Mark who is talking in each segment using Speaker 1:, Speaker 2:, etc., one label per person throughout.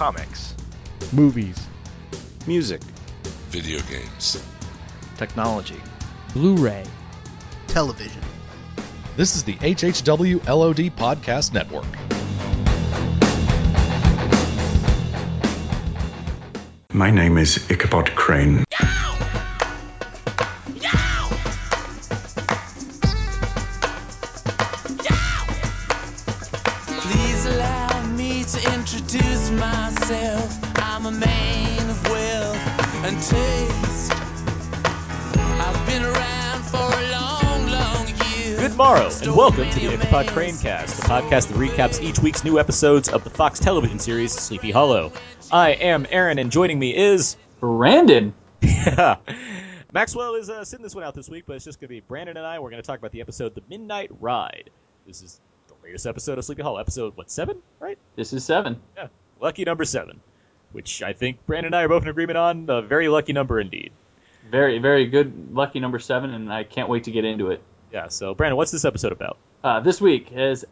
Speaker 1: comics,
Speaker 2: movies,
Speaker 3: music,
Speaker 4: video games,
Speaker 1: technology,
Speaker 2: Blu-ray,
Speaker 5: television.
Speaker 6: This is the HHW LOD Podcast Network.
Speaker 7: My name is Ichabod Crane.
Speaker 8: And
Speaker 9: welcome to the Ichabod Cranecast, the podcast that recaps each week's new episodes of the Fox television series Sleepy Hollow. I am Aaron, and joining me is
Speaker 10: Brandon.
Speaker 9: yeah. Maxwell is uh, sitting this one out this week, but it's just going to be Brandon and I. We're going to talk about the episode "The Midnight Ride." This is the latest episode of Sleepy Hollow, episode what seven, right?
Speaker 10: This is seven.
Speaker 9: Yeah, lucky number seven, which I think Brandon and I are both in agreement on. A very lucky number indeed.
Speaker 10: Very, very good, lucky number seven, and I can't wait to get into it.
Speaker 9: Yeah. So, Brandon, what's this episode about?
Speaker 10: Uh, this week, as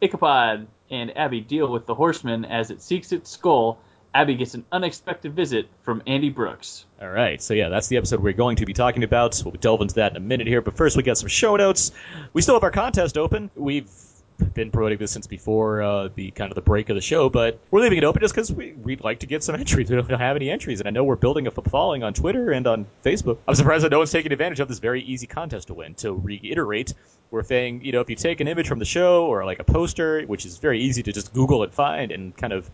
Speaker 10: Ichabod and Abby deal with the horseman as it seeks its skull, Abby gets an unexpected visit from Andy Brooks.
Speaker 9: All right, so yeah, that's the episode we're going to be talking about. We'll delve into that in a minute here, but first we got some show notes. We still have our contest open. We've been promoting this since before uh, the kind of the break of the show, but we're leaving it open just because we, we'd like to get some entries. We don't have any entries, and I know we're building a following on Twitter and on Facebook. I'm surprised that no one's taking advantage of this very easy contest to win. To reiterate, we're saying, you know, if you take an image from the show or like a poster, which is very easy to just Google and find, and kind of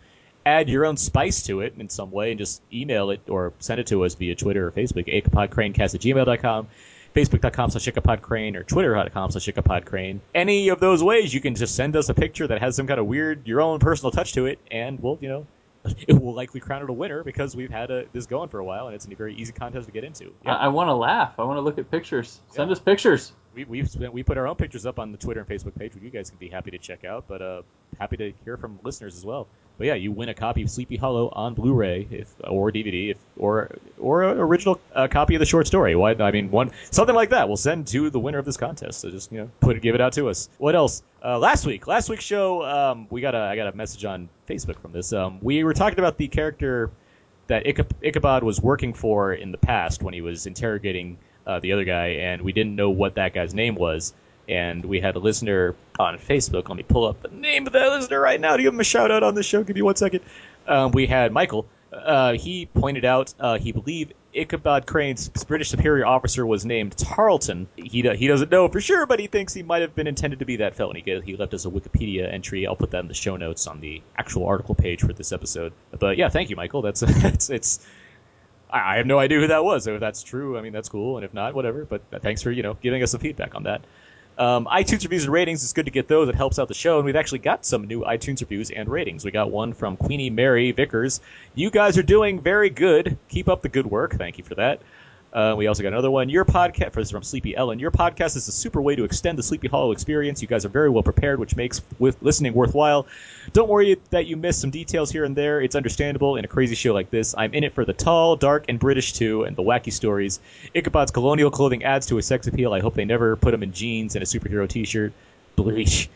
Speaker 9: add your own spice to it in some way and just email it or send it to us via Twitter or Facebook, ichabodcranecast at gmail.com, facebook.com slash ichabodcrane or twitter.com slash ichabodcrane. Any of those ways, you can just send us a picture that has some kind of weird, your own personal touch to it, and we'll, you know, it will likely crown it a winner because we've had a, this going for a while and it's a very easy contest to get into.
Speaker 10: I, I want to laugh. I want to look at pictures. Send
Speaker 9: Yeah.
Speaker 10: us pictures.
Speaker 9: We we've we put our own pictures up on the Twitter and Facebook page, which you guys can be happy to check out. But uh, happy to hear from listeners as well. But yeah, you win a copy of Sleepy Hollow on Blu-ray, if or DVD, if or or an original uh, copy of the short story. Why? I mean, one something like that. We'll send to the winner of this contest. So just you know, put give it out to us. What else? Uh, last week, last week's show, um, we got a I got a message on Facebook from this. Um, we were talking about the character that Icha- Ichabod was working for in the past when he was interrogating uh, the other guy, and we didn't know what that guy's name was. And we had a listener on Facebook. Let me pull up the name of that listener right now to give him a shout out on the show. Give me one second. Um, we had Michael. Uh, he pointed out uh, he believed Ichabod Crane's British superior officer was named Tarleton. He, do- he doesn't know for sure, but he thinks he might have been intended to be that felony. He he left us a Wikipedia entry. I'll put that in the show notes on the actual article page for this episode. But yeah, thank you, Michael. That's it's it's. I I have no idea who that was. So if that's true, I mean that's cool, and if not, whatever. But thanks for you know giving us some feedback on that. Um, iTunes reviews and ratings. It's good to get those. It helps out the show, and we've actually got some new iTunes reviews and ratings. We got one from Queenie Mary Vickers. You guys are doing very good. Keep up the good work. Thank you for that. Uh, we also got another one. Your podcast this is from Sleepy Ellen. Your podcast is a super way to extend the Sleepy Hollow experience. You guys are very well prepared, which makes with listening worthwhile. Don't worry that you miss some details here and there. It's understandable in a crazy show like this. I'm in it for the tall, dark, and British too, and the wacky stories. Ichabod's colonial clothing adds to his sex appeal. I hope they never put him in jeans and a superhero T-shirt. Bleach.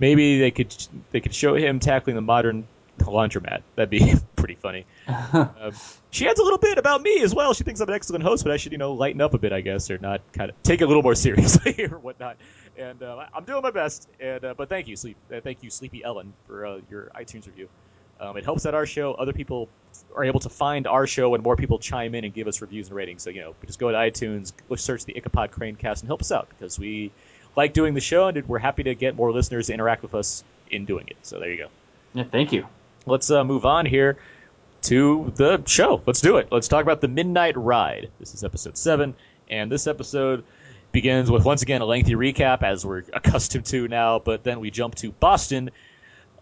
Speaker 9: Maybe they could they could show him tackling the modern laundromat. That'd be pretty funny. Um, she adds a little bit about me as well. She thinks I'm an excellent host, but I should, you know, lighten up a bit, I guess, or not kind of take it a little more seriously or whatnot. And uh, I'm doing my best. And uh, but thank you, sleep. Uh, thank you, Sleepy Ellen, for uh, your iTunes review. Um, it helps out our show. Other people are able to find our show, and more people chime in and give us reviews and ratings. So you know, just go to iTunes, search the Ichabod Cranecast, and help us out because we like doing the show, and we're happy to get more listeners to interact with us in doing it. So there you go.
Speaker 10: Yeah, thank you.
Speaker 9: Let's uh, move on here to the show. Let's do it. Let's talk about the Midnight Ride. This is episode seven, and this episode begins with once again a lengthy recap as we're accustomed to now. But then we jump to Boston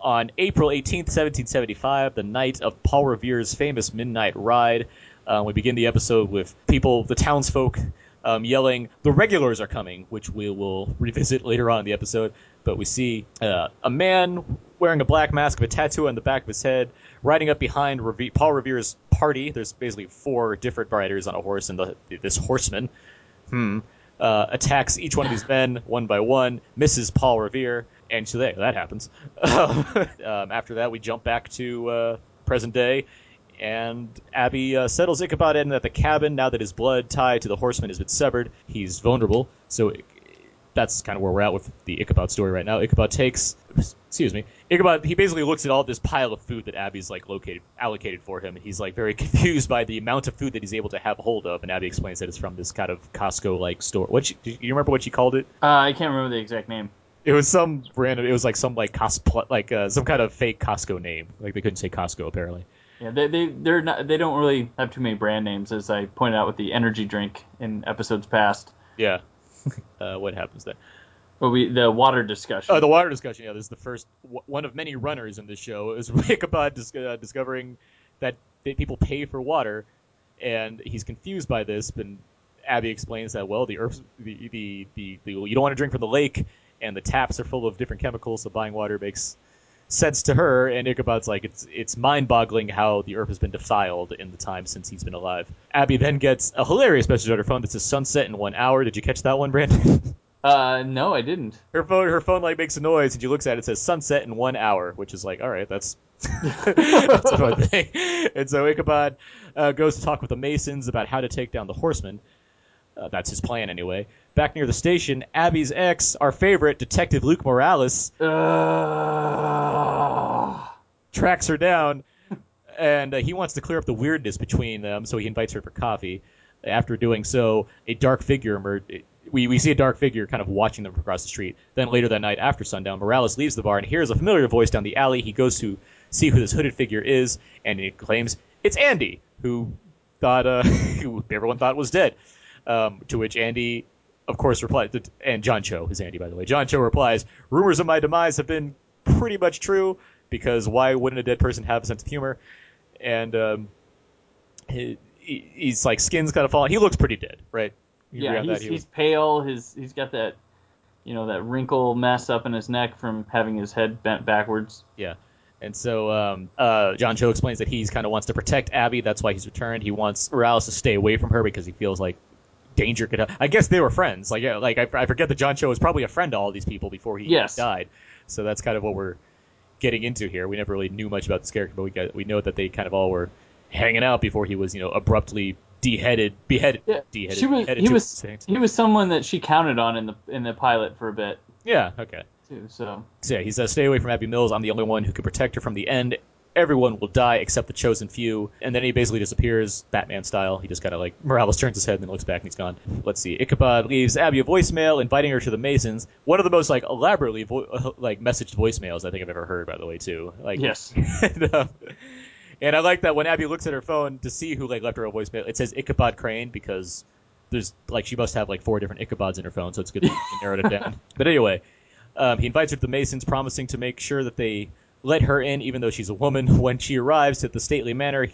Speaker 9: on April 18th, 1775, the night of Paul Revere's famous Midnight Ride. Uh, we begin the episode with people, the townsfolk, um, yelling, "The regulars are coming," which we will revisit later on in the episode. But we see uh, a man wearing a black mask with a tattoo on the back of his head, riding up behind Reve- Paul Revere's party. There's basically four different riders on a horse, and the, this horseman, hmm, uh, attacks each one of these men one by one, misses Paul Revere, and so there, that happens. um, after that, we jump back to uh, present day. And Abby uh, settles Ichabod in at the cabin now that his blood tie to the horseman has been severed. He's vulnerable, so that's kind of where we're at with the Ichabod story right now. Ichabod takes, excuse me, Ichabod. He basically looks at all this pile of food that Abby's like located, allocated for him, and he's like very confused by the amount of food that he's able to have hold of. And Abby explains that it's from this kind of Costco-like store. What you, do you remember what she called it?
Speaker 10: Uh, I can't remember the exact name.
Speaker 9: It was some random. It was like some like cosplay, like uh, some kind of fake Costco name. Like they couldn't say Costco apparently.
Speaker 10: Yeah, they they they're not they don't really have too many brand names, as I pointed out with the energy drink in episodes past.
Speaker 9: Yeah. uh, what happens there.
Speaker 10: Well, we the water discussion.
Speaker 9: Oh, the water discussion. Yeah, this is the first w- one of many runners in this show. Is Ichabod dis- uh, discovering that, that people pay for water, and he's confused by this. And Abby explains that well, the earth, the, the, the, the you don't want to drink from the lake, and the taps are full of different chemicals, so buying water makes sense to her. And Ichabod's like, it's it's mind-boggling how the earth has been defiled in the time since he's been alive. Abby then gets a hilarious message on her phone that says sunset in one hour. Did you catch that one, Brandon?
Speaker 10: Uh, no, I didn't.
Speaker 9: her phone her phone like makes a noise and she looks at it, it says sunset in one hour which is like all right that's that's a fun thing and so ichabod uh, goes to talk with the masons about how to take down the horsemen uh, that's his plan anyway back near the station abby's ex our favorite detective luke morales
Speaker 10: Uh,
Speaker 9: tracks her down and uh, he wants to clear up the weirdness between them so he invites her for coffee after doing so a dark figure emerges we, we see a dark figure kind of watching them across the street. Then later that night, after sundown, Morales leaves the bar and hears a familiar voice down the alley. He goes to see who this hooded figure is, and he claims it's Andy, who thought uh, who everyone thought was dead. Um, to which Andy, of course, replies, and John Cho is Andy, by the way. John Cho replies, "Rumors of my demise have been pretty much true because why wouldn't a dead person have a sense of humor?" And um, he, he- he's like skin's kind of falling. He looks pretty dead, right? You
Speaker 10: yeah, he's?
Speaker 9: He
Speaker 10: he's
Speaker 9: was-
Speaker 10: pale. His he's got that, you know, that wrinkle mess up in his neck from having his head bent backwards.
Speaker 9: Yeah. And so um, uh, John Cho explains that he's kind of wants to protect Abby. That's why he's returned. He wants Morales to stay away from her because he feels like danger could. I guess they were friends. Like, yeah, like I, I forget that John Cho was probably a friend to all these people before he
Speaker 10: Yes.
Speaker 9: died. So that's kind of what we're getting into here. We never really knew much about this character, but we got we know that they kind of all were hanging out before he was, you know, abruptly deheaded, beheaded,
Speaker 10: Yeah,
Speaker 9: deheaded.
Speaker 10: she was he
Speaker 9: to
Speaker 10: was
Speaker 9: extinct.
Speaker 10: he was someone that she counted on in the in the pilot for a bit
Speaker 9: Yeah. Okay.
Speaker 10: too. So
Speaker 9: So yeah, he says, "Stay away from Abby Mills. I'm the only one who can protect her from the end. Everyone will die except the chosen few." And then he basically disappears, Batman style. He just kind of like Morales turns his head and then looks back and he's gone. Let's see. Ichabod leaves Abby a voicemail inviting her to the Masons. One of the most like elaborately vo- like messaged voicemails I think I've ever heard, by the way, too. Like
Speaker 10: yes,
Speaker 9: and, um, and I like that when Abby looks at her phone to see who like left her a voicemail, it says Ichabod Crane because there's like she must have like four different Ichabods in her phone, so it's good to narrow it down. But anyway, um, he invites her to the Masons, promising to make sure that they let her in, even though she's a woman. When she arrives at the stately manor,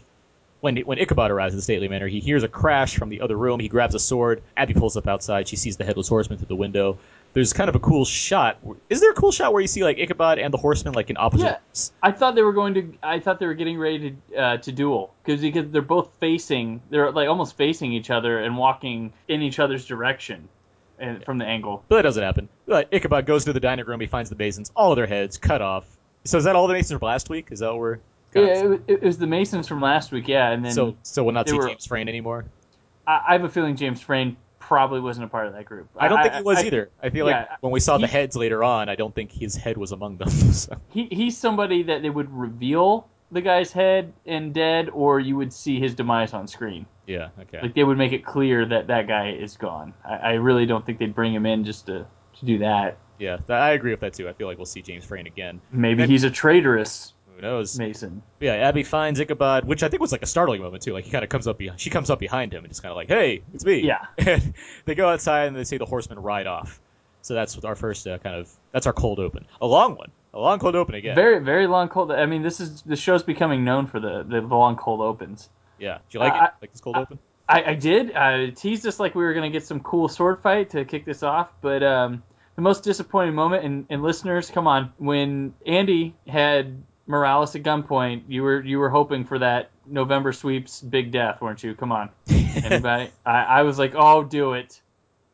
Speaker 9: when when Ichabod arrives at the stately manor, he hears a crash from the other room. He grabs a sword. Abby pulls up outside. She sees the headless horseman through the window. There's kind of a cool shot. Is there a cool shot where you see like Ichabod and the horseman like in opposite?
Speaker 10: Yeah. I thought they were going to. I thought they were getting ready to uh, to duel because because they're both facing. They're like almost facing each other and walking in each other's direction, and from the angle.
Speaker 9: But that doesn't happen. But Ichabod goes to the dining room. He finds the Masons, all of their heads cut off. So is that all the Masons from last week? Is that what we're?
Speaker 10: Yeah, it, it was the Masons from last week. Yeah, and then
Speaker 9: so so we'll not see
Speaker 10: were-
Speaker 9: James Frain anymore.
Speaker 10: I, I have a feeling James Frain probably wasn't a part of that group.
Speaker 9: I don't think he was
Speaker 10: I-
Speaker 9: either. I feel
Speaker 10: yeah,
Speaker 9: like when we saw the heads later on, I don't think his head was among them. so.
Speaker 10: He he's somebody that they would reveal the guy's head and dead, or you would see his demise on screen.
Speaker 9: Yeah. Okay.
Speaker 10: Like they would make it clear that that guy is gone. I, I really don't think they'd bring him in just to to do that.
Speaker 9: Yeah, I agree with that too. I feel like we'll see James Frain again.
Speaker 10: Maybe he's a traitorous
Speaker 9: Who knows?
Speaker 10: Mason.
Speaker 9: Yeah, Abby finds Ichabod, which I think was like a startling moment too. Like he kind of comes up, behind, she comes up behind him and just kind of like, "Hey, it's me."
Speaker 10: Yeah.
Speaker 9: And they go outside and they see the horsemen ride off. So that's our first uh, kind of that's our cold open, a long one, a long cold open again.
Speaker 10: Very very long cold. I mean, this is the show's becoming known for the the, long cold opens.
Speaker 9: yeah. Do you like
Speaker 10: I-
Speaker 9: it? Like this cold open?
Speaker 10: I, I did. I teased us like we were going to get some cool sword fight to kick this off, but um, the most disappointing moment, and, and listeners, come on, when Andy had Morales at gunpoint, you were you were hoping for that November sweeps big death, weren't you? Come on, anybody? I, I was like, oh, do it,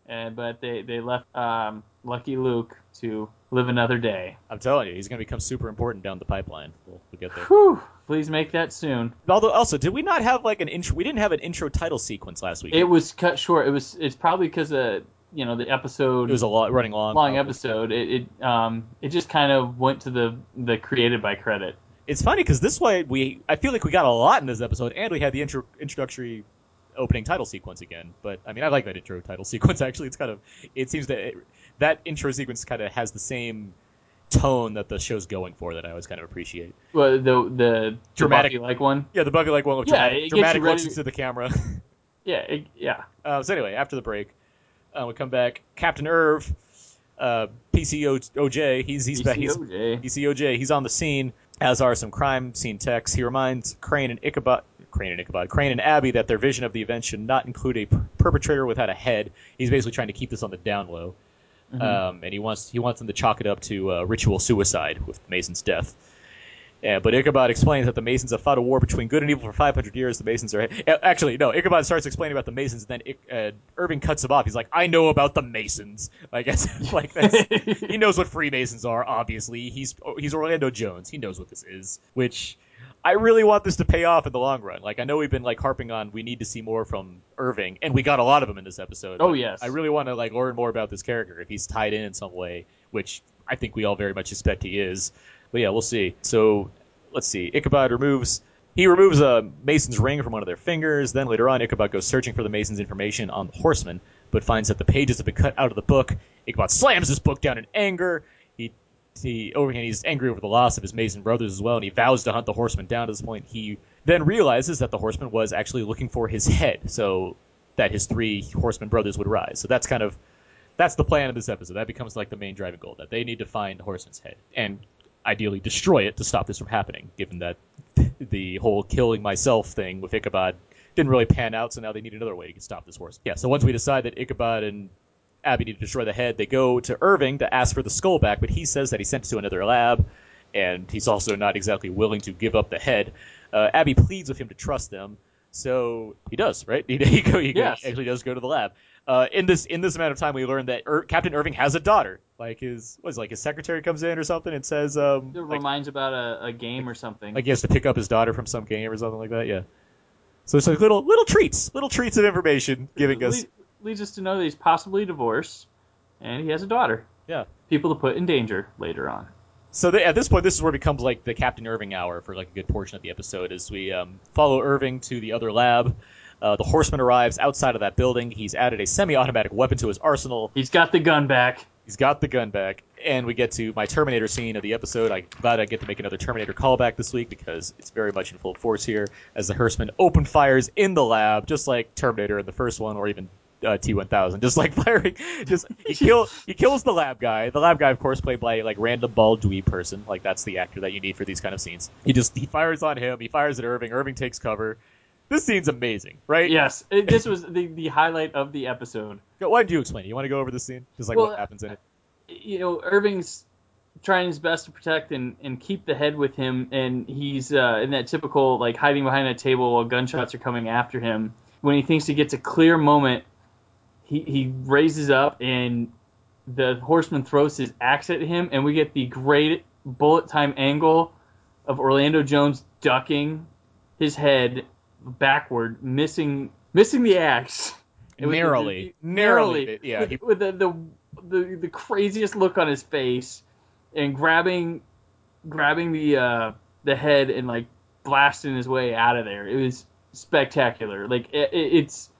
Speaker 10: and but they they left um, Lucky Luke to live another day.
Speaker 9: I'm telling you, he's gonna become super important down the pipeline. We'll, we'll get there.
Speaker 10: Whew. Please make that soon.
Speaker 9: Although, also, did we not have like an intro? We didn't have an intro title sequence last week.
Speaker 10: It was cut short. It was. It's probably because uh, you know, the episode
Speaker 9: It was a lot running long.
Speaker 10: long
Speaker 9: probably.
Speaker 10: episode. It, it um it just kind of went to the the created by credit.
Speaker 9: It's funny because this way we I feel like we got a lot in this episode, and we had the intro introductory opening title sequence again. But I mean, I like that intro title sequence. Actually, it's kind of it seems that it, that intro sequence kind of has the same tone that the show's going for that I always kind of appreciate.
Speaker 10: Well, the the
Speaker 9: Dramatic-
Speaker 10: like one.
Speaker 9: Yeah, the Buffy like one with
Speaker 10: Yeah,
Speaker 9: dramatic, dramatic looks into the camera.
Speaker 10: Yeah, it, yeah.
Speaker 9: Uh, so anyway, after the break, uh, we come back. Captain Irv, uh, PCOJ, he's he's back. He's,
Speaker 10: PCOJ.
Speaker 9: He's on the scene. As are some crime scene techs. He reminds Crane and Ichabod, Crane and Ichabod, Crane and Abby that their vision of the event should not include a per- perpetrator without a head. He's basically trying to keep this on the down low, um, and he wants he wants them to chalk it up to uh, ritual suicide with Mason's death. Yeah, but Ichabod explains that the Masons have fought a war between good and evil for 500 years. The Masons are uh, actually no. Ichabod starts explaining about the Masons, and then uh, Irving cuts him off. He's like, "I know about the Masons." I guess like he knows what Freemasons are. Obviously, he's he's Orlando Jones. He knows what this is. Which I really want this to pay off in the long run. Like I know we've been like harping on we need to see more from Irving, and we got a lot of him in this episode.
Speaker 10: Oh, yes.
Speaker 9: I really want to like learn more about this character if he's tied in in some way, which I think we all very much suspect he is. But yeah, we'll see. So let's see. Ichabod removes he removes a Mason's ring from one of their fingers. Then later on, Ichabod goes searching for the Mason's information on the horseman, but finds that the pages have been cut out of the book. Ichabod slams his book down in anger. He he over and he's angry over the loss of his Mason brothers as well, and he vows to hunt the horseman down. At this point, he then realizes that the horseman was actually looking for his head, so that his three horseman brothers would rise. So that's kind of that's the plan of this episode. That becomes like the main driving goal that they need to find the horseman's head and ideally destroy it to stop this from happening. Given that the whole killing myself thing with Ichabod didn't really pan out, so now they need another way to stop this horse. Yeah. So once we decide that Ichabod and Abby need to destroy the head, they go to Irving to ask for the skull back, but he says that he sent it to another lab, and he's also not exactly willing to give up the head. Uh, Abby pleads with him to trust them, so he does, right? He, he, go, he
Speaker 10: Yes.
Speaker 9: actually does go to the lab. Uh, in this in this amount of time, we learn that Ir- Captain Irving has a daughter. Like his was like his secretary comes in or something and says, um,
Speaker 10: It
Speaker 9: like,
Speaker 10: reminds about a, a game or something.
Speaker 9: like he has to pick up his daughter from some game or something like that. Yeah. So it's like little little treats, little treats of information giving us.
Speaker 10: Le- leads us to know that he's possibly divorced, and he has a daughter.
Speaker 9: Yeah.
Speaker 10: People to put in danger later on.
Speaker 9: So the, at this point, this is where it becomes like the Captain Irving hour for like a good portion of the episode, as we um, follow Irving to the other lab. Uh, the horseman arrives outside of that building. He's added a semi-automatic weapon to his arsenal.
Speaker 10: He's got the gun back.
Speaker 9: He's got the gun back, and we get to my Terminator scene of the episode. I'm glad I get to make another Terminator callback this week because it's very much in full force here. As the horseman open fires in the lab, just like Terminator in the first one, or even uh, T1000, just like firing, just he kill he kills the lab guy. The lab guy, of course, played by like random bald dweeb person. Like that's the actor that you need for these kind of scenes. He just he fires on him. He fires at Irving. Irving takes cover. This scene's amazing, right?
Speaker 10: Yes, it, this was the, the highlight of the episode.
Speaker 9: Why don't you explain? it? You want to go over the scene, just like
Speaker 10: Well,
Speaker 9: what happens in it?
Speaker 10: You know, Irving's trying his best to protect and, and keep the head with him, and he's uh, in that typical like hiding behind a table while gunshots are coming after him. When he thinks he gets a clear moment, he he raises up and the horseman throws his axe at him, and we get the great bullet time angle of Orlando Jones ducking his head backward, missing missing the axe.
Speaker 9: Narrowly.
Speaker 10: narrowly,
Speaker 9: Narrowly, yeah,
Speaker 10: With, with the, the the the craziest look on his face, and grabbing grabbing the uh, the head and like blasting his way out of there. It was spectacular. Like it- it's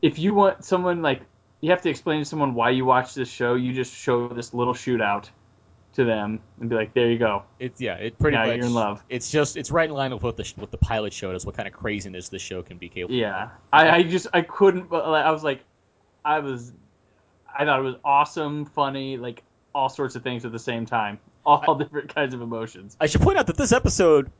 Speaker 10: if you want someone like you have to explain to someone why you watch this show, you just show this little shootout to them and be like, there you go.
Speaker 9: It's yeah, it pretty
Speaker 10: Now
Speaker 9: much.
Speaker 10: you're in love.
Speaker 9: It's just it's right in line with what the what the pilot showed us, what kind of craziness this show can be capable.
Speaker 10: Yeah, I, I just I couldn't. I was like, I was, I thought it was awesome, funny, like all sorts of things at the same time, all different kinds of emotions.
Speaker 9: I should point out that this episode,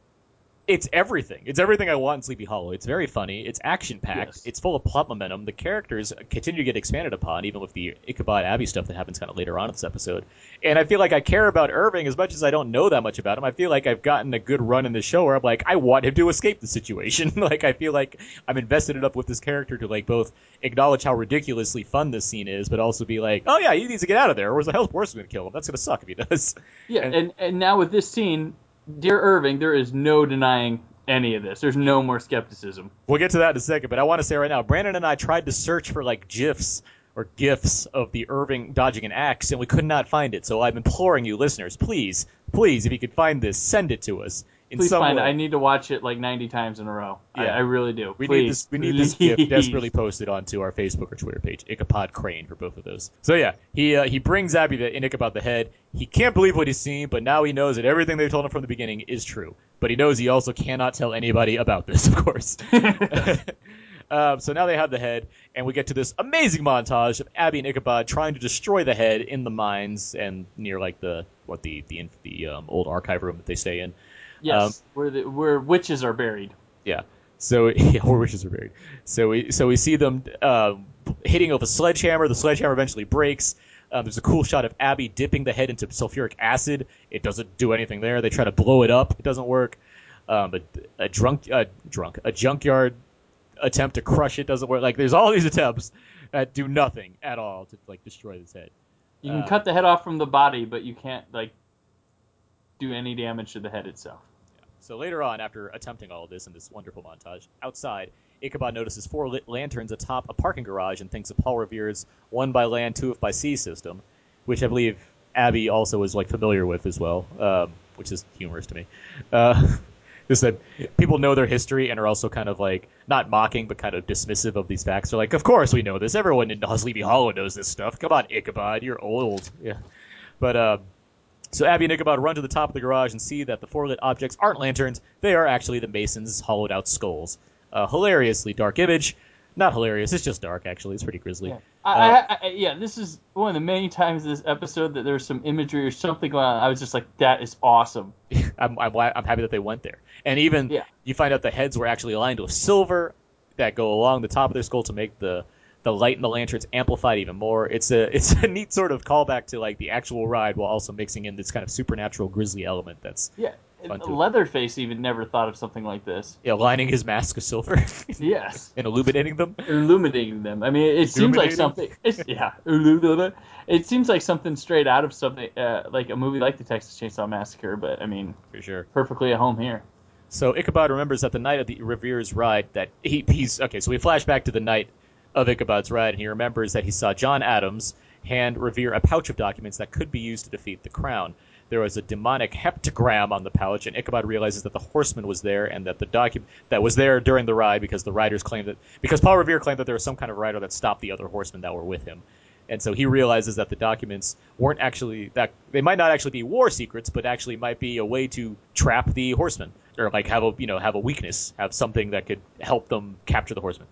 Speaker 9: it's everything. It's everything I want in Sleepy Hollow. It's very funny. It's action packed.
Speaker 10: Yes.
Speaker 9: It's full of plot momentum. The characters continue to get expanded upon, even with the Ichabod Abbey stuff that happens kind of later on in this episode. And I feel like I care about Irving as much as I don't know that much about him. I feel like I've gotten a good run in the show where I'm like, I want him to escape the situation. like I feel like I'm invested enough with this character to like both acknowledge how ridiculously fun this scene is, but also be like, oh yeah, he needs to get out of there, or the hell horse is going to kill him. That's going to suck if he does.
Speaker 10: Yeah,
Speaker 9: And-
Speaker 10: and, and now with this scene, dear Irving, there is no denying any of this. There's no more skepticism.
Speaker 9: We'll get to that in a second, but I want to say right now, Brandon and I tried to search for like GIFs or GIFs of the Irving dodging an axe, and we could not find it. So I'm imploring you, listeners, please, please, if you could find this, send it to us. In
Speaker 10: Please
Speaker 9: some
Speaker 10: find it. I need to watch it like 90 times in a row.
Speaker 9: Yeah.
Speaker 10: I really do.
Speaker 9: We
Speaker 10: Please.
Speaker 9: need this. We need this. GIF desperately posted onto our Facebook or Twitter page. Ichabod Crane for both of those. So yeah, he uh, he brings Abby the in Ichabod the head. He can't believe what he's seen, but now he knows that everything they told him from the beginning is true. But he knows he also cannot tell anybody about this, of course. um, so now they have the head, and we get to this amazing montage of Abby and Ichabod trying to destroy the head in the mines and near like the what the the the um, old archive room that they stay in.
Speaker 10: Yes,
Speaker 9: Um,
Speaker 10: where the where witches are buried.
Speaker 9: Yeah. So yeah, where witches are buried. So we so we see them uh, hitting with a sledgehammer. The sledgehammer eventually breaks. Um, there's a cool shot of Abby dipping the head into sulfuric acid. It doesn't do anything there. They try to blow it up. It doesn't work. Um, a, a drunk, uh, drunk, a junkyard attempt to crush it doesn't work. Like there's all these attempts that do nothing at all to like destroy this head.
Speaker 10: You can
Speaker 9: Uh,
Speaker 10: cut the head off from the body, but you can't like do any damage to the head itself.
Speaker 9: So later on, after attempting all of this in this wonderful montage, outside, Ichabod notices four lit lanterns atop a parking garage and thinks of Paul Revere's one by land, two if by sea system, which I believe Abby also is like familiar with as well, um, which is humorous to me. Uh, just that people know their history and are also kind of like not mocking but kind of dismissive of these facts. They're like, "Of course we know this. Everyone in Sleepy Hollow knows this stuff. Come on, Ichabod, you're old." Yeah, but. Uh, so Abby and Ichabod run to the top of the garage and see that the four lit objects aren't lanterns; they are actually the Masons' hollowed out skulls. A hilariously dark image. Not hilarious. It's just dark. Actually, it's pretty grisly.
Speaker 10: Yeah.
Speaker 9: Uh,
Speaker 10: I, I, yeah, this is one of the many times in this episode that there's some imagery or something going on. I was just like, that is awesome.
Speaker 9: I'm, I'm, I'm happy that they went there. And even
Speaker 10: Yeah.
Speaker 9: you find out the heads were actually lined with silver that go along the top of their skull to make the the light in the lanterns amplified even more. It's a it's a neat sort of callback to like the actual ride while also mixing in this kind of supernatural grisly element that's
Speaker 10: Yeah. Leatherface even never thought of something like this.
Speaker 9: Yeah, lining his mask with silver
Speaker 10: Yes.
Speaker 9: and illuminating them.
Speaker 10: illuminating them. I mean, it seems like something. Yeah, it seems like something straight out of something uh, like a movie like the Texas Chainsaw Massacre. But I mean,
Speaker 9: For sure.
Speaker 10: perfectly at home here.
Speaker 9: So Ichabod remembers that the night of the Revere's ride that he, he's okay. So we flash back to the night of Ichabod's ride, and he remembers that he saw John Adams hand Revere a pouch of documents that could be used to defeat the Crown. There was a demonic heptagram on the pouch, and Ichabod realizes that the horseman was there, and that the document that was there during the ride because the riders claimed that because Paul Revere claimed that there was some kind of rider that stopped the other horsemen that were with him. And so he realizes that the documents weren't actually that they might not actually be war secrets, but actually might be a way to trap the horsemen or like have a you know have a weakness, have something that could help them capture the horsemen.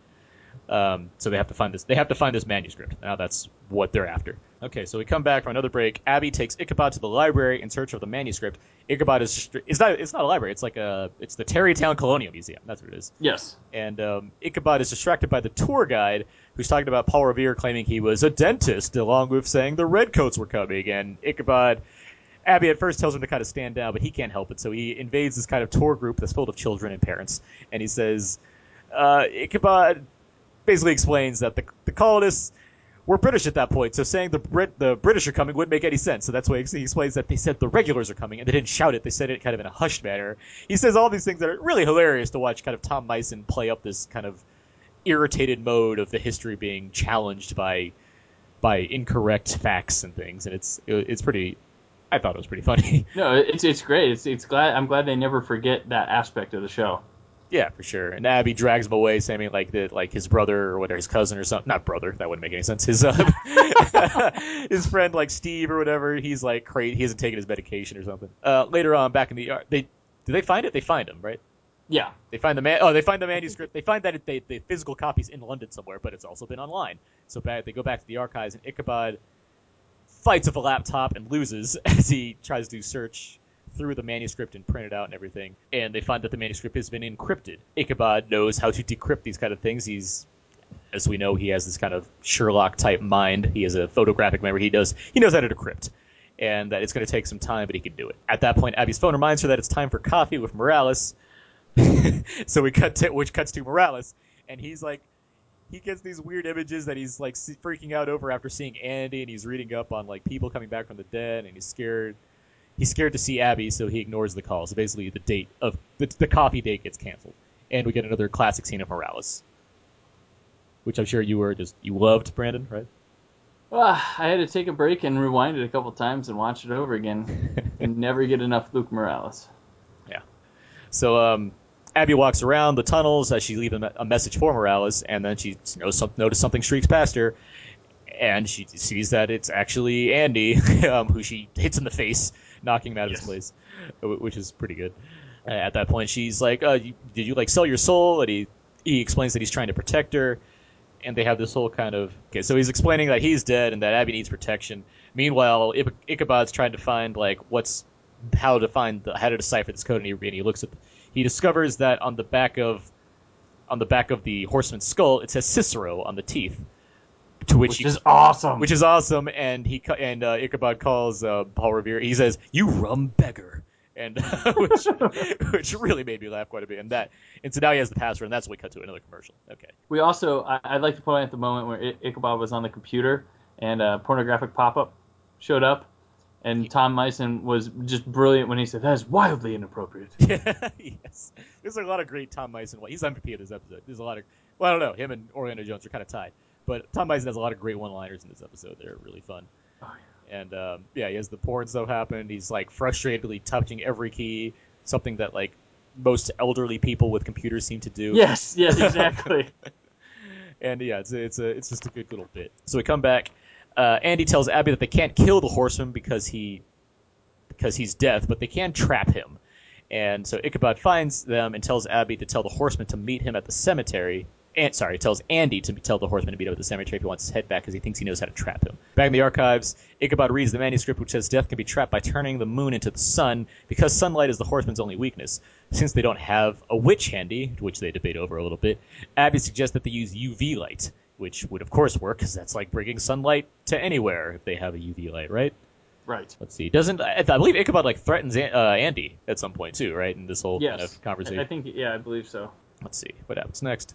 Speaker 9: Um, so they have to find this. They have to find this manuscript. Now that's what they're after. Okay, so we come back from another break. Abby takes Ichabod to the library in search of the manuscript. Ichabod is it's not it's not a library. It's like a it's the Tarrytown Colonial Museum. That's what it is
Speaker 10: Yes.
Speaker 9: and um, Ichabod is distracted by the tour guide who's talking about Paul Revere claiming he was a dentist, along with saying the redcoats were coming. And Ichabod, Abby at first tells him to kind of stand down, but he can't help it, so he invades this kind of tour group that's full of children and parents, and he says, uh, Ichabod basically explains that the, the colonists were British at that point, so saying the Brit the British are coming wouldn't make any sense. So that's why he explains that they said the regulars are coming, and they didn't shout it; they said it kind of in a hushed manner. He says all these things that are really hilarious to watch, kind of Tom Mison play up this kind of irritated mode of the history being challenged by by incorrect facts and things, and it's it's pretty. I thought it was pretty funny.
Speaker 10: No, it's it's great. It's it's glad. I'm glad they never forget that aspect of the show.
Speaker 9: Yeah, for sure. And Abby drags him away, saying like that, like his brother or whatever, his cousin or something. Not brother, that wouldn't make any sense. His uh, his friend like Steve or whatever. He's like crazy. He hasn't taken his medication or something. Uh, later on, back in the yard, they do they find it? They find him, right?
Speaker 10: Yeah.
Speaker 9: They find the man. Oh, they find the manuscript. They find that it, they, the physical copies in London somewhere, but it's also been online. So back, they go back to the archives, and Ichabod fights with a laptop and loses as he tries to search through the manuscript and print it out and everything. And they find that the manuscript has been encrypted. Ichabod knows how to decrypt these kind of things. He's as we know, he has this kind of Sherlock type mind. He has a photographic memory. He does. He knows how to decrypt, and that it's going to take some time, but he can do it. At that point, Abby's phone reminds her that it's time for coffee with Morales. so we cut to which cuts to Morales, and he's like, he gets these weird images that he's like freaking out over after seeing Andy, and he's reading up on like people coming back from the dead, and he's scared. He's scared to see Abby, so he ignores the call. So basically, the date of the, the coffee date gets canceled, and we get another classic scene of Morales, which I'm sure you were just you loved, Brandon, right?
Speaker 10: Well, I had to take a break and rewind it a couple times and watch it over again, and never get enough Luke Morales. Yeah.
Speaker 9: So um, Abby walks around the tunnels as she leaves a, message for Morales, and then she notices something streaks past her, and she sees that it's actually Andy, um, who she hits in the face, knocking him out of his place, which is pretty good. Uh, at that point, she's like, uh, you, "Did you like sell your soul?" And he he explains that he's trying to protect her, and they have this whole kind of okay. So he's explaining that he's dead and that Abby needs protection. Meanwhile, Ich- Ichabod's trying to find like what's how to find the, how to decipher this code, and he, and he looks at he discovers that on the back of on the back of the horseman's skull it says Cicero on the teeth, to which,
Speaker 10: Which
Speaker 9: he,
Speaker 10: is awesome.
Speaker 9: which is awesome. And he and uh, Ichabod calls uh, Paul Revere. He says, "You rum beggar." And which, which really made me laugh quite a bit, and that, and so now he has the password, and that's when we cut to another commercial. Okay,
Speaker 10: We also, I, I'd like to point out the moment where I- Ichabod was on the computer and a pornographic pop-up showed up, and Tom Mison was just brilliant when he said, "That is wildly inappropriate."
Speaker 9: yes. There's a lot of great Tom Mison. He's MVP of this episode. There's a lot of, well, I don't know. Him and Orlando Jones are kind of tied, but Tom Mison has a lot of great one-liners in this episode. They're really fun.
Speaker 10: Oh,
Speaker 9: And um, yeah, he has the porn stuff happen. He's like frustratedly touching every key, something that like most elderly people with computers seem to do.
Speaker 10: Yes, yes, exactly.
Speaker 9: And yeah, it's a, it's a it's just a good little bit. So we come back. Uh, Andy tells Abby that they can't kill the horseman because he because he's deaf, but they can trap him. And so Ichabod finds them and tells Abby to tell the horseman to meet him at the cemetery. And sorry, tells Andy to tell the horseman to meet up at the cemetery if he wants his head back because he thinks he knows how to trap him. Back in the archives, Ichabod reads the manuscript which says death can be trapped by turning the moon into the sun because sunlight is the horseman's only weakness. Since they don't have a witch handy, which they debate over a little bit, Abby suggests that they use UV light, which would of course work because that's like bringing sunlight to anywhere if they have a UV light, right?
Speaker 10: right.
Speaker 9: Let's see. Doesn't I, believe Ichabod like threatens uh, Andy at some point too, right? In this whole
Speaker 10: Yes.
Speaker 9: kind of conversation.
Speaker 10: I think, yeah, I believe so.
Speaker 9: Let's see what happens next.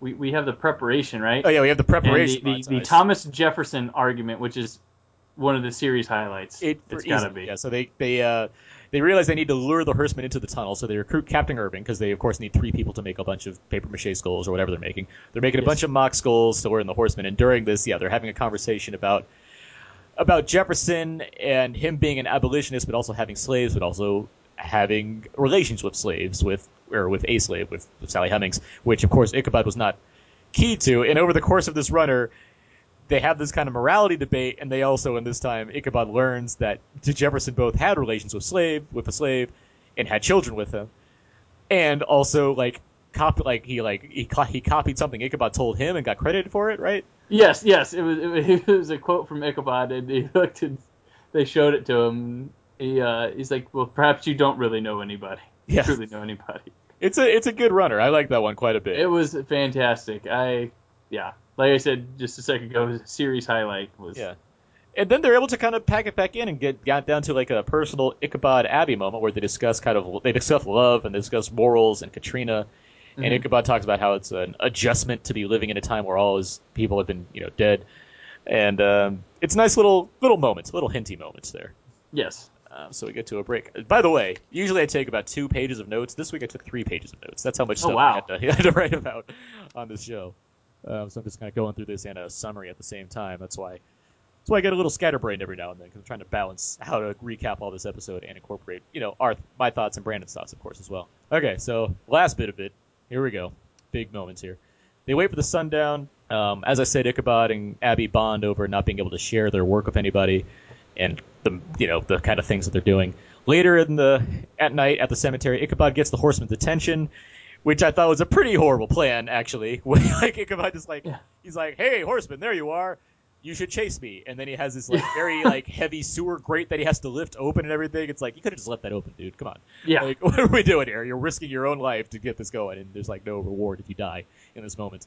Speaker 10: We, we have the preparation, right?
Speaker 9: Oh yeah, we have the
Speaker 10: and
Speaker 9: preparation.
Speaker 10: the, the, the
Speaker 9: montage.
Speaker 10: Thomas Jefferson argument, which is one of the series highlights.
Speaker 9: It,
Speaker 10: has gotta be.
Speaker 9: Yeah, so they they uh, they realize they need to lure the horsemen into the tunnel, so they recruit Captain Irving because they of course need three people to make a bunch of paper mache skulls or whatever they're making. They're making a
Speaker 10: Yes.
Speaker 9: bunch of mock skulls to lure in the horsemen, and during this, yeah, they're having a conversation about about Jefferson and him being an abolitionist, but also having slaves, but also having relations with slaves, with or with a slave, with, with Sally Hemings, which of course Ichabod was not key to. And over the course of this runner, they have this kind of morality debate, and they also, in this time, Ichabod learns that Jefferson both had relations with slave, with a slave, and had children with him, and also like copy, like he like he, he copied something Ichabod told him and got credited for it, right?
Speaker 10: Yes, yes. It was, it was a quote from Ichabod, and he looked and they showed it to him. He uh, he's like, well, perhaps you don't really know anybody.
Speaker 9: Yes.
Speaker 10: Truly know anybody.
Speaker 9: It's a it's a good runner. I like that one quite a bit.
Speaker 10: It was fantastic. I yeah, like I said just a second ago, series highlight was
Speaker 9: Yeah. And then they're able to kind of pack it back in and get got down to like a personal Ichabod Abbey moment where they discuss kind of they discuss love and they discuss morals and Katrina. And
Speaker 10: Mhm.
Speaker 9: Ichabod talks about how it's an adjustment to be living in a time where all his people have been, you know, dead. And um, it's nice little little moments, little hinty moments there.
Speaker 10: yes.
Speaker 9: Um, so we get to a break. By the way, usually I take about two pages of notes. This week I took three pages of notes. That's how much
Speaker 10: Oh,
Speaker 9: stuff
Speaker 10: wow.
Speaker 9: I, had to, I had to write about on this show. Um, so I'm just kind of going through this and a summary at the same time. That's why. That's why I get a little scatterbrained every now and then because I'm trying to balance how to recap all this episode and incorporate, you know, our my thoughts and Brandon's thoughts, of course, as well. Okay, so last bit of it. Here we go. Big moments here. They wait for the sundown. Um, as I said, Ichabod and Abby bond over not being able to share their work with anybody, and the you know the kind of things that they're doing. Later in the at night at the cemetery, Ichabod gets the horseman's attention, which I thought was a pretty horrible plan, actually. When, like Ichabod just like
Speaker 10: Yeah.
Speaker 9: he's like, "Hey, horseman, there you are. You should chase me." And then he has this like very like heavy sewer grate that he has to lift open and everything. It's like you could have just let that open, dude. Come on.
Speaker 10: Yeah.
Speaker 9: Like, what are we doing here? You're risking your own life to get this going, and there's like no reward if you die in this moment.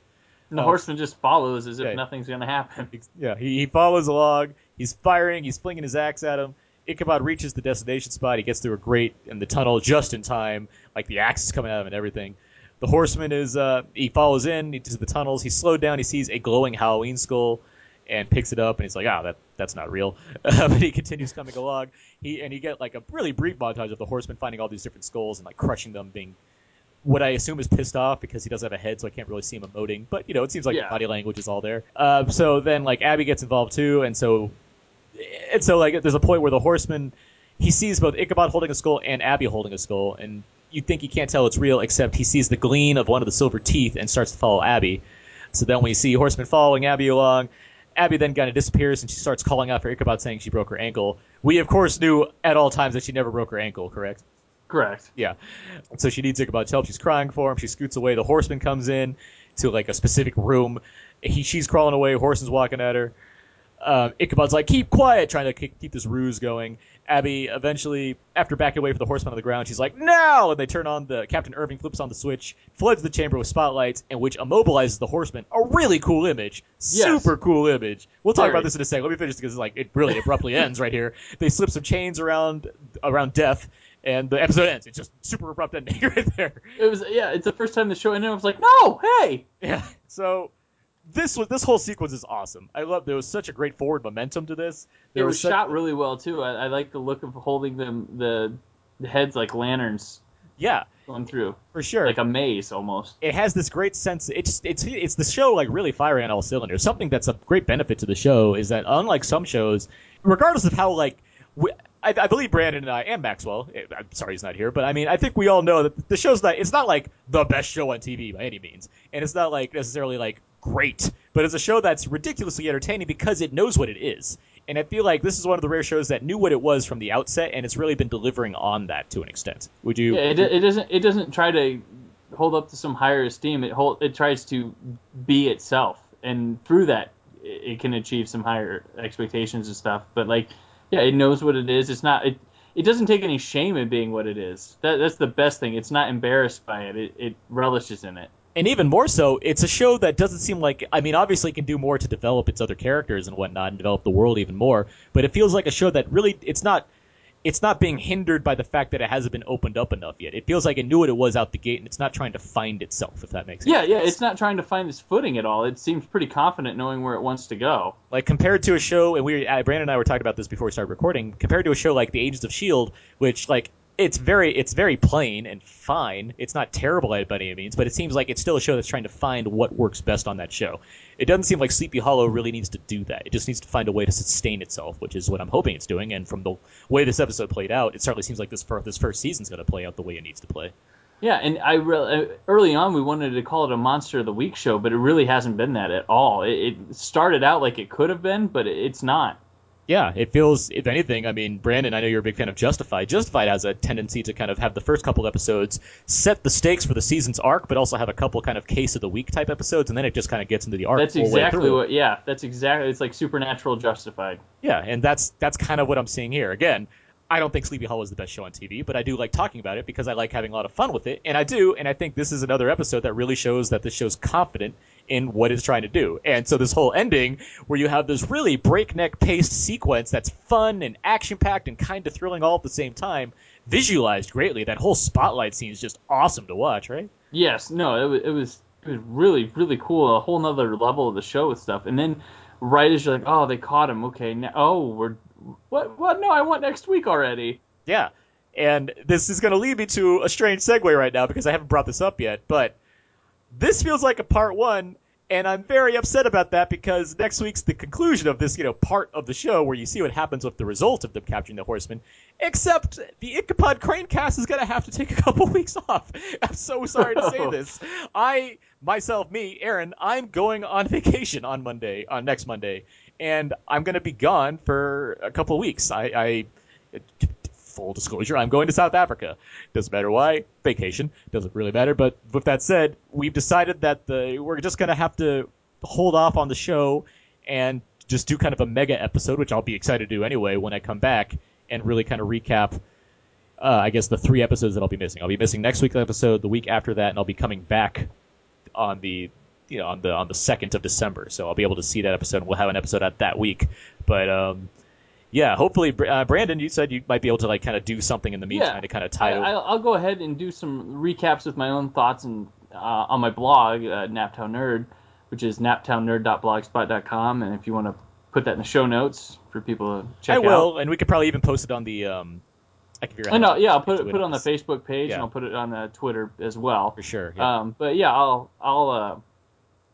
Speaker 10: And the
Speaker 9: Oh.
Speaker 10: horseman just follows as if nothing's gonna happen.
Speaker 9: Yeah, he, he follows along. He's firing. He's flinging his axe at him. Ichabod reaches the destination spot. He gets through a grate in the tunnel just in time. Like the axe is coming at him and everything. The horseman is uh, he follows in into the tunnels. He's slowed down. He sees a glowing Halloween skull, and picks it up and he's like, ah, that that's not real. but he continues coming along. He and you get like a really brief montage of the horseman finding all these different skulls and like crushing them, being what I assume is pissed off because he doesn't have a head, so I can't really see him emoting. But you know, it seems like
Speaker 10: Yeah.
Speaker 9: body language is all there. Uh, so then like Abby gets involved too, and so and so like there's a point where the horseman he sees both Ichabod holding a skull and Abby holding a skull, and you think he can't tell it's real, except he sees the gleam of one of the silver teeth and starts to follow Abby. So then we see Horseman following Abby along. Abby then kind of disappears and she starts calling out for Ichabod, saying she broke her ankle. We of course knew at all times that she never broke her ankle, correct?
Speaker 10: Correct.
Speaker 9: Yeah. So she needs Ichabod's help. She's crying for him. She scoots away. The horseman comes in to like a specific room. He, she's crawling away. Horseman's walking at her. Um, Ichabod's like, keep quiet, trying to keep, keep this ruse going. Abby eventually, after backing away from the horseman on the ground, she's like, now! And they turn on the, Captain Irving flips on the switch, floods the chamber with spotlights, and which immobilizes the horseman. A really cool image.
Speaker 10: Yes.
Speaker 9: Super cool image. We'll talk
Speaker 10: Very.
Speaker 9: about this in a second. Let me finish because like it really abruptly ends right here. They slip some chains around around death, and the episode ends. It's just super abrupt ending right there.
Speaker 10: It was yeah. It's the first time the show ended. I was like, no, hey.
Speaker 9: Yeah. So this was this whole sequence is awesome. I love there was such a great forward momentum to this. There
Speaker 10: It was
Speaker 9: such-
Speaker 10: shot really well too. I, I like the look of holding them the, the heads like lanterns
Speaker 9: Yeah,
Speaker 10: going through,
Speaker 9: for sure.
Speaker 10: like a maze almost.
Speaker 9: it has this great sense. It's it's it's the show like really firing on all cylinders. Something that's a great benefit to the show is that unlike some shows, regardless of how like. We, I, I believe Brandon and I and Maxwell. eh, I'm sorry he's not here, but I mean I think we all know that the show's not. It's not like the best show on TV by any means, and it's not like necessarily like great, but it's a show that's ridiculously entertaining because it knows what it is. And I feel like this is one of the rare shows that knew what it was from the outset, and it's really been delivering on that to an extent. Would you?
Speaker 10: Yeah, it, it doesn't it doesn't try to hold up to some higher esteem. It hold it tries to be itself, and through that, it, it can achieve some higher expectations and stuff. But like, yeah, it knows what it is. It's not it. It doesn't take any shame in being what it is. That, that's the best thing. It's not embarrassed by it. It, it relishes in it.
Speaker 9: and even more so, it's a show that doesn't seem like. I mean, obviously, it can do more to develop its other characters and whatnot, and develop the world even more. But it feels like a show that really, it's not, it's not being hindered by the fact that it hasn't been opened up enough yet. It feels like it knew what it was out the gate, and it's not trying to find itself. If that makes
Speaker 10: Yeah,
Speaker 9: sense.
Speaker 10: yeah. Yeah, it's not trying to find its footing at all. It seems pretty confident knowing where it wants to go.
Speaker 9: like compared to a show, and we, uh, Brandon and I were talking about this before we started recording. Compared to a show like The Agents of Shield, which like it's very, it's very plain and fine. It's not terrible by any means, but it seems like it's still a show that's trying to find what works best on that show. It doesn't seem like Sleepy Hollow really needs to do that. It just needs to find a way to sustain itself, which is what I'm hoping it's doing. And from the way this episode played out, it certainly seems like this first, this first season's going to play out the way it needs to play.
Speaker 10: Yeah, and I re- uh, early on we wanted to call it a Monster of the Week show, but it really hasn't been that at all. It, it started out like it could have been, but it's not.
Speaker 9: Yeah, it feels, if anything, I mean, Brandon, I know you're a big fan of Justified. Justified has a tendency to kind of have the first couple episodes set the stakes for the season's arc, but also have a couple kind of case of the week type episodes, and then it just kind of gets into the arc.
Speaker 10: That's exactly what. Yeah, that's exactly. It's like supernatural justified.
Speaker 9: Yeah, and that's that's kind of what I'm seeing here. Again, I don't think Sleepy Hollow is the best show on TV, but I do like talking about it because I like having a lot of fun with it, and I do, and I think this is another episode that really shows that this show's confident in what it's trying to do. And so this whole ending, where you have this really breakneck paced sequence that's fun and action packed and kind of thrilling all at the same time, visualized greatly. That whole spotlight scene is just awesome to watch, right?
Speaker 10: Yes, no, it was it was it was really really cool. A whole nother level of the show with stuff, and then right as you're like, oh, they caught him. Okay, now oh, we're what what? No, I want next week already.
Speaker 9: Yeah. And this is going to lead me to a strange segue right now because I haven't brought this up yet, but this feels like a part one, and I'm very upset about that because next week's the conclusion of this, you know, part of the show where you see what happens with the result of them capturing the horseman. Except the Ichabod Crane cast is going to have to take a couple weeks off. I'm so sorry to say this. I myself, me, Aaron, I'm going on vacation on Monday, on next Monday, and I'm going to be gone for a couple of weeks. I, I full disclosure, I'm going to South Africa. Doesn't matter why. Vacation. Doesn't really matter. But with that said, we've decided that the we're just gonna have to hold off on the show and just do kind of a mega episode, which I'll be excited to do anyway when I come back and really kind of recap. Uh, I guess the three episodes that I'll be missing. I'll be missing next week's episode, the week after that, and I'll be coming back on the you know on the on the second of December. So I'll be able to see that episode. and We'll have an episode out that week. But um, yeah, hopefully, uh, Brandon, you said you might be able to like kind of do something in the meantime
Speaker 10: Yeah.
Speaker 9: to kind of
Speaker 10: I,
Speaker 9: tie. it.
Speaker 10: I'll, I'll go ahead and do some recaps with my own thoughts and uh, on my blog, uh, Naptown Nerd. which is naptownnerd.blogspot.com. And if you want to put that in the show notes for people to check
Speaker 9: I
Speaker 10: out.
Speaker 9: will, and we could probably even post it on the. Um, I can figure out.
Speaker 10: I know, yeah, I'll put it put it on the. Facebook page
Speaker 9: Yeah.
Speaker 10: and I'll put it on the Twitter as well.
Speaker 9: for sure. Yeah.
Speaker 10: Um, but yeah, I'll I'll uh,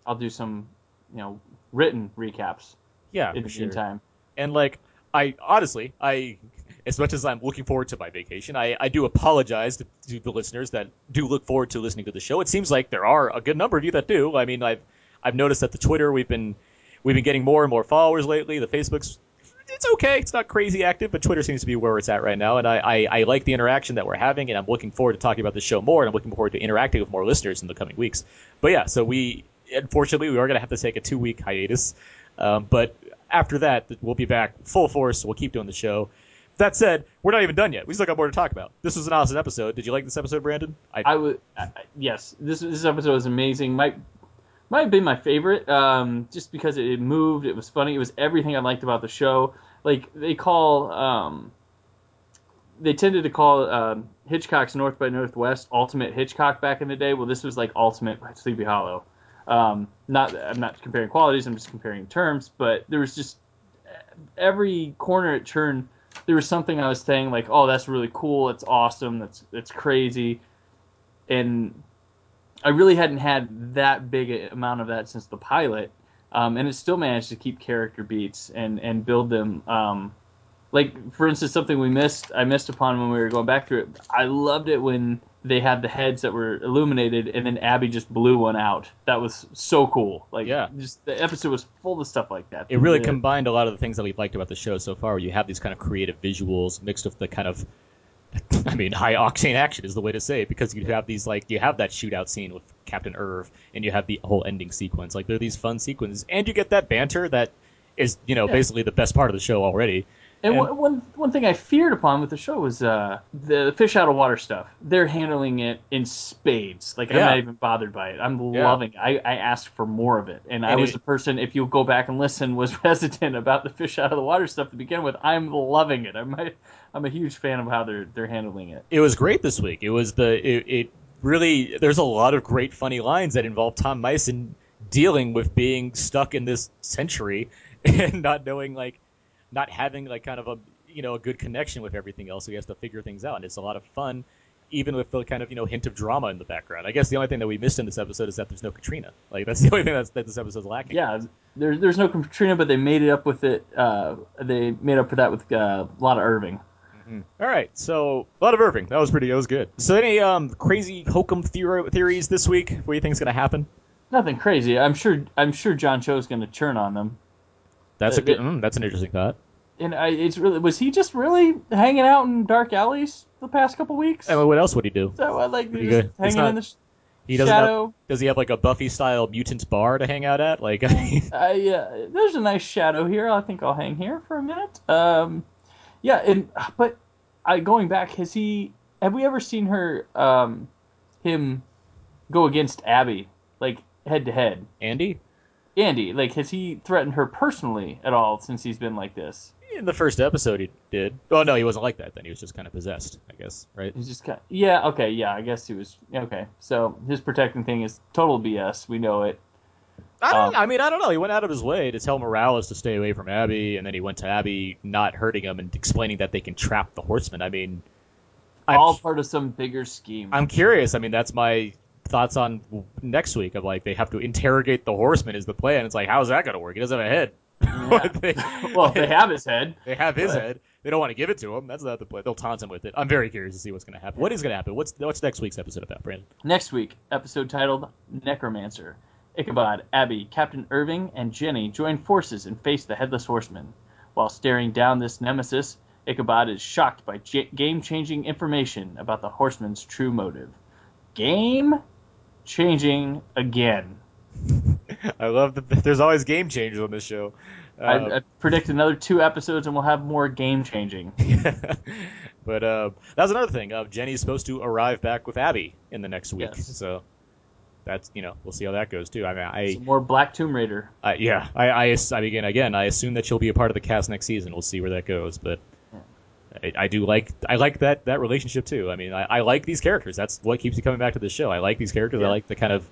Speaker 10: I'll do some you know written recaps
Speaker 9: yeah,
Speaker 10: in
Speaker 9: sure.
Speaker 10: meantime.
Speaker 9: And like, I honestly, I, as much as I'm looking forward to my vacation, I, I do apologize to, to the listeners that do look forward to listening to the show. It seems like there are a good number of you that do. I mean, I've, I've noticed that the Twitter we've been, we've been getting more and more followers lately. The Facebook's, it's okay. It's not crazy active, but Twitter seems to be where it's at right now. And I, I, I like the interaction that we're having, and I'm looking forward to talking about the show more, and I'm looking forward to interacting with more listeners in the coming weeks. But yeah, so we, unfortunately, we are going to have to take a two week hiatus. Um, but after that, we'll be back full force. We'll keep doing the show. That said, we're not even done yet. We still got more to talk about. This was an awesome episode. Did you like this episode, Brandon? I,
Speaker 10: I would I- yes, this this episode was amazing. Might might have been my favorite, um, just because it moved. It was funny. It was everything I liked about the show. Like they call, um, they tended to call um, Hitchcock's North by Northwest Ultimate Hitchcock back in the day. Well, this was like Ultimate Sleepy Hollow. Um, not I'm not comparing qualities. I'm just comparing terms. But there was just every corner it turned. There was something I was saying like, oh, that's really cool. It's awesome. That's that's crazy and I really hadn't had that big amount of that since the pilot, um, and it still managed to keep character beats and and build them. Um, like for instance, something we missed, I missed upon when we were going back through it. I loved it when they had the heads that were illuminated, and then Abby just blew one out. That was so cool. Like,
Speaker 9: Yeah.
Speaker 10: just the episode was full of stuff like that.
Speaker 9: it really
Speaker 10: The-
Speaker 9: combined a lot of the things that we've liked about the show so far. Where you have these kind of creative visuals mixed with the kind of, I mean, high octane action is the way to say it because you have these like you have that shootout scene with Captain Irv, and you have the whole ending sequence. Like there are these fun sequences, and you get that banter that is you know
Speaker 10: Yeah.
Speaker 9: basically the best part of the show already.
Speaker 10: And,
Speaker 9: And-
Speaker 10: one, one one thing I feared upon with the show was uh, the fish out of water stuff. They're handling it in spades. Like I'm not even bothered by it. I'm
Speaker 9: Yeah.
Speaker 10: loving. It. I I asked for more of it, and, I was
Speaker 9: it-
Speaker 10: the person. If you go back and listen, was hesitant about the fish out of the water stuff to begin with. I'm loving it. I'm a, I'm a huge fan of how they're they're handling it.
Speaker 9: it was great this week. It was the it, it really there's a lot of great funny lines that involve Tom Mison dealing with being stuck in this century and not knowing like not having like kind of a you know a good connection with everything else. So he has to figure things out, and it's a lot of fun. Even with the kind of you know hint of drama in the background. I guess the only thing that we missed in this episode is that there's no Katrina. Like that's the only thing that's, that this episode's lacking.
Speaker 10: Yeah, there's there's no Katrina, but they made it up with it. Uh, they made up for that with uh, a lot of Irving.
Speaker 9: All right, so a lot of Irving. That was pretty. That was good. So any um crazy hokum theor- theories this week? What do you think is gonna happen?
Speaker 10: Nothing crazy. I'm sure. I'm sure John Cho's going to churn on them.
Speaker 9: That's a
Speaker 10: Uh,
Speaker 9: good. Mm, that's an interesting thought.
Speaker 10: And I, it's really was he just really hanging out in dark alleys the past couple weeks?
Speaker 9: I mean, what else would he do?
Speaker 10: That what, like just hanging
Speaker 9: not-
Speaker 10: in the sh-
Speaker 9: He doesn't have,
Speaker 10: shadow?
Speaker 9: does he have like a Buffy style mutant bar to hang out at? Like,
Speaker 10: I, uh, there's a nice shadow here. I think I'll hang here for a minute. Um, yeah, and but I going back, has he? Have we ever seen her? Um, him go against Abby like head to head?
Speaker 9: Andy
Speaker 10: Andy, like, has he threatened her personally at all since he's been like this?
Speaker 9: in the first episode he did. Oh no, he wasn't like that. Then he was just kind of possessed, I guess. Right?
Speaker 10: He's just kind yeah, okay, yeah, I guess he was okay. So his protecting thing is total BS. We know it.
Speaker 9: I don't.
Speaker 10: Um,
Speaker 9: I mean, I don't know. He went out of his way to tell Morales to stay away from Abby, and then he went to Abby not hurting him and explaining that they can trap the Horsemen. I mean, I'm,
Speaker 10: all part of some bigger scheme.
Speaker 9: I'm curious. I mean, that's my thoughts on next week. Of like, they have to interrogate the horseman is the plan. It's like, how's that going to work? He doesn't have a head. They-
Speaker 10: well, they have his head.
Speaker 9: They have his
Speaker 10: But-
Speaker 9: head. They don't want to give it to him. That's not the play. They'll taunt him with it. I'm very curious to see what's going to happen. What is going to happen? What's what's next week's episode about, Brandon?
Speaker 10: Next week, episode titled Necromancer. Ichabod, Abby, Captain Irving, and Jenny join forces and face the Headless Horseman. While staring down this nemesis, Ichabod is shocked by j- game changing information about the horseman's true motive. Game changing again.
Speaker 9: I love that. There's always game changers on this show. Uh,
Speaker 10: I, I predict another two episodes and we'll have more game changing.
Speaker 9: but uh, that's another thing. Uh, Jenny's supposed to arrive back with Abby in the next week,
Speaker 10: Yes.
Speaker 9: so that's you know we'll see how that goes too. I mean, I,
Speaker 10: Some more Black Tomb Raider.
Speaker 9: I yeah, I, I I begin again. I assume that she'll be a part of the cast next season. We'll see where that goes, but. I, I do like I like that that relationship too. I mean, I, I like these characters. That's what keeps me coming back to the show. I like these characters. I like the kind of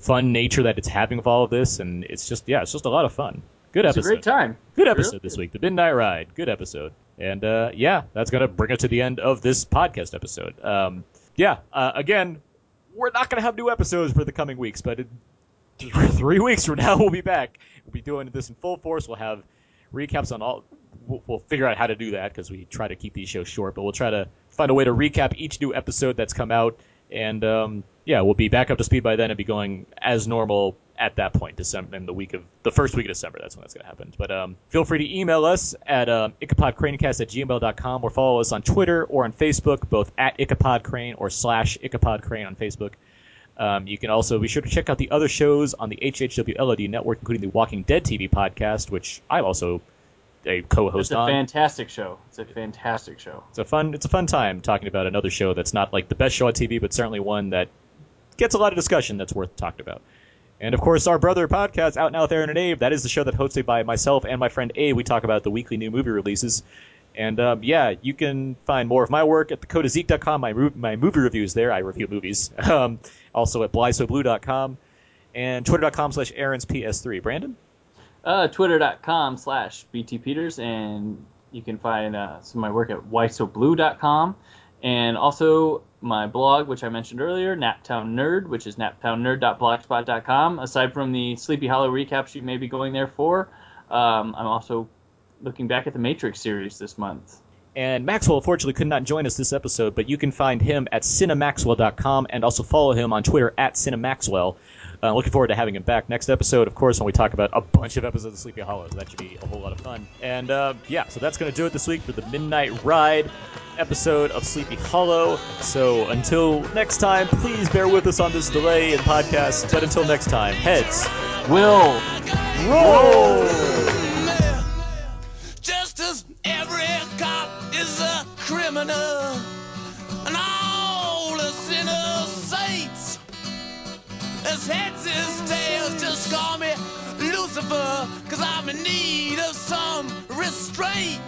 Speaker 9: fun nature that it's having with all of this, and it's just yeah, it's just a lot of fun. Good
Speaker 10: It's a
Speaker 9: episode.
Speaker 10: great time.
Speaker 9: Good
Speaker 10: Really
Speaker 9: episode this week. The Midnight Ride. Good episode. And uh, yeah, that's gonna bring us to the end of this podcast episode. Um, yeah, uh, again, we're not gonna have new episodes for the coming weeks, but in three weeks from now we'll be back. We'll be doing this in full force. We'll have recaps on all. We'll, we'll figure out how to do that because we try to keep these shows short, but we'll try to find a way to recap each new episode that's come out. And um, yeah, we'll be back up to speed by then and be going as normal at that point, December in the week of the first week of December. That's when that's going to happen. But um, feel free to email us at um, ichabodcranecast at gmail.com or follow us on Twitter or on Facebook, both at ichabodcrane or slash ichabodcrane on Facebook. Um, you can also be sure to check out the other shows on the HHW LOD network, including the Walking Dead TV podcast, which I'm also a co-host it's
Speaker 10: a
Speaker 9: on.
Speaker 10: fantastic show. It's a fantastic show.
Speaker 9: It's a fun it's a fun time talking about another show that's not like the best show on TV, but certainly one that gets a lot of discussion that's worth talking about. And of course, our brother podcast, Out Now with Aaron and Abe, that is the show that hosted by myself and my friend Abe. We talk about the weekly new movie releases. And um, yeah, you can find more of my work at thecodeofzeke.com. My, my movie reviews there. I review movies. Um, also at whysoblu.com and twitter.com slash Aaron's PS3. Brandon?
Speaker 10: Uh, Twitter.com slash BT Peters, and you can find uh, some of my work at whysoblu.com, and also my blog, which I mentioned earlier, Naptown Nerd, which is naptownnerd.blogspot.com. Aside from the Sleepy Hollow recaps you may be going there for, um, I'm also looking back at the Matrix series this month.
Speaker 9: And Maxwell, unfortunately, could not join us this episode, but you can find him at cinemaxwell.com and also follow him on Twitter at cinemaxwell. Uh, looking forward to having him back next episode, of course, when we talk about a bunch of episodes of Sleepy Hollow. That should be a whole lot of fun. And uh, yeah, so that's going to do it this week for the Midnight Ride episode of Sleepy Hollow. So until next time, please bear with us on this delay in podcast. But until next time, heads,
Speaker 10: Will
Speaker 9: roll!
Speaker 8: Just as every cop is a criminal, As heads is tails, just call me Lucifer, cause I'm in need of some restraint.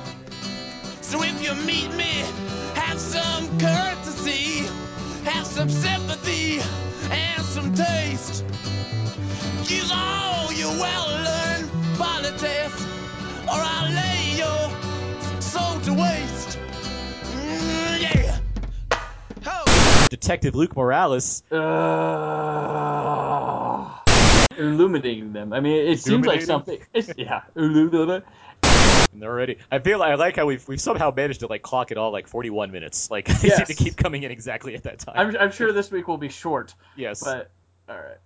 Speaker 8: So if you meet me, have some courtesy, have some sympathy, and some taste. Use all your well-learned politics, or I'll lay your soul to waste.
Speaker 9: Detective Luke Morales.
Speaker 10: uh, illuminating them. I mean, it seems like something. It's, yeah, illuminating.
Speaker 9: And already, I feel like I like how we've we've somehow managed to like clock it all like 41 minutes. Like they seem to keep coming in exactly at that time.
Speaker 10: I'm, I'm sure this week will be short,
Speaker 9: yes.
Speaker 10: but all right.